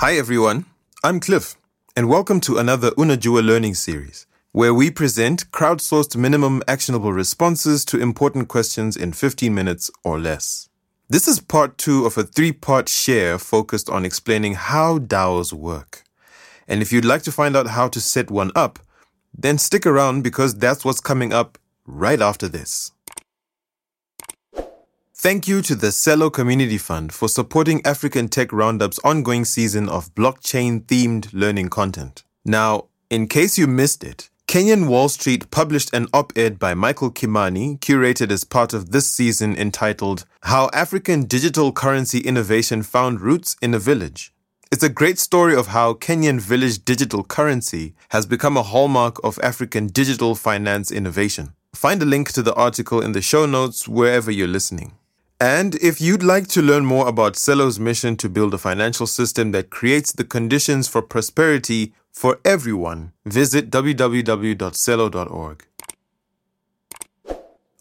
Hi everyone, I'm Cliff, and welcome to another Unajua learning series, where we present crowdsourced minimum actionable responses to important questions in 15 minutes or less. This is part two of a three part share focused on explaining how DAOs work. And if you'd like to find out how to set one up, then stick around because that's what's coming up right after this. Thank you to the Celo Community Fund for supporting African Tech Roundup's ongoing season of blockchain themed learning content. Now, in case you missed it, Kenyan Wall Street published an op ed by Michael Kimani, curated as part of this season, entitled How African Digital Currency Innovation Found Roots in a Village. It's a great story of how Kenyan village digital currency has become a hallmark of African digital finance innovation. Find a link to the article in the show notes wherever you're listening. And if you'd like to learn more about Celo's mission to build a financial system that creates the conditions for prosperity for everyone, visit www.celo.org.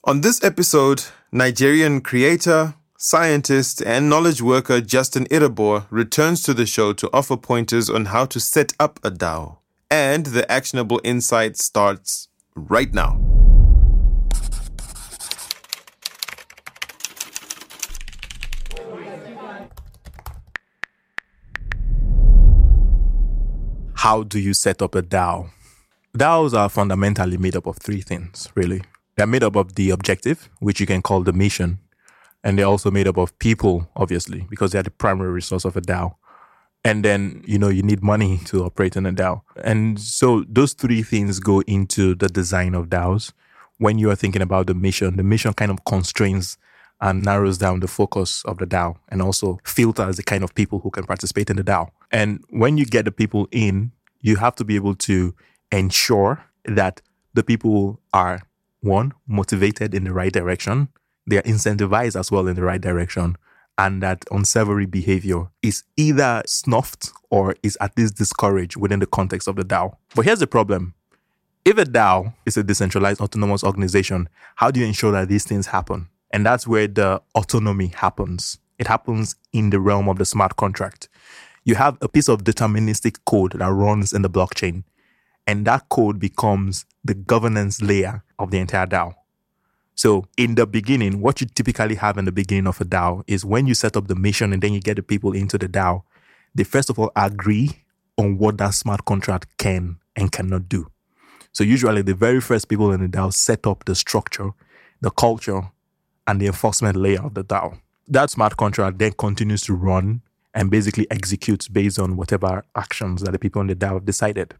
On this episode, Nigerian creator, scientist, and knowledge worker Justin Irabor returns to the show to offer pointers on how to set up a DAO. And the actionable insight starts right now. How do you set up a DAO? DAOs are fundamentally made up of three things, really. They're made up of the objective, which you can call the mission. And they're also made up of people, obviously, because they're the primary resource of a DAO. And then, you know, you need money to operate in a DAO. And so those three things go into the design of DAOs. When you are thinking about the mission, the mission kind of constrains and narrows down the focus of the DAO and also filters the kind of people who can participate in the DAO. And when you get the people in, you have to be able to ensure that the people are one, motivated in the right direction, they are incentivized as well in the right direction, and that unsavory behavior is either snuffed or is at least discouraged within the context of the DAO. But here's the problem. If a DAO is a decentralized autonomous organization, how do you ensure that these things happen? And that's where the autonomy happens. It happens in the realm of the smart contract. You have a piece of deterministic code that runs in the blockchain, and that code becomes the governance layer of the entire DAO. So, in the beginning, what you typically have in the beginning of a DAO is when you set up the mission and then you get the people into the DAO, they first of all agree on what that smart contract can and cannot do. So, usually, the very first people in the DAO set up the structure, the culture, and the enforcement layer of the DAO. That smart contract then continues to run and basically executes based on whatever actions that the people in the DAO have decided.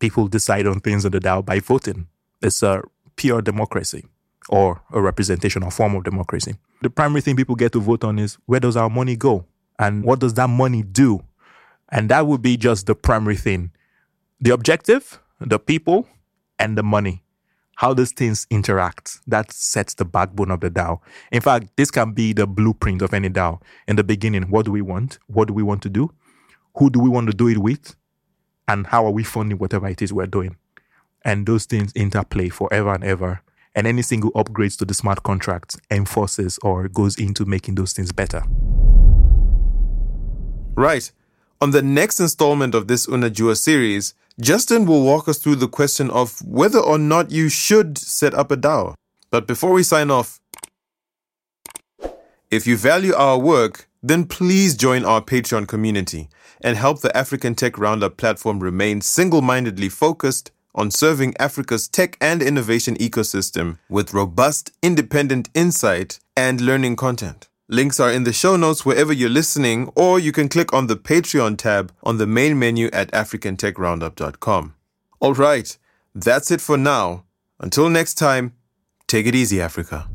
People decide on things in the DAO by voting. It's a pure democracy or a representational form of democracy. The primary thing people get to vote on is where does our money go? And what does that money do? And that would be just the primary thing. The objective, the people, and the money how these things interact. That sets the backbone of the DAO. In fact, this can be the blueprint of any DAO. In the beginning, what do we want? What do we want to do? Who do we want to do it with? And how are we funding whatever it is we're doing? And those things interplay forever and ever. And any single upgrades to the smart contract enforces or goes into making those things better. Right. On the next installment of this Unajua series, Justin will walk us through the question of whether or not you should set up a DAO. But before we sign off, if you value our work, then please join our Patreon community and help the African Tech Roundup platform remain single mindedly focused on serving Africa's tech and innovation ecosystem with robust, independent insight and learning content. Links are in the show notes wherever you're listening, or you can click on the Patreon tab on the main menu at africantechroundup.com. All right, that's it for now. Until next time, take it easy, Africa.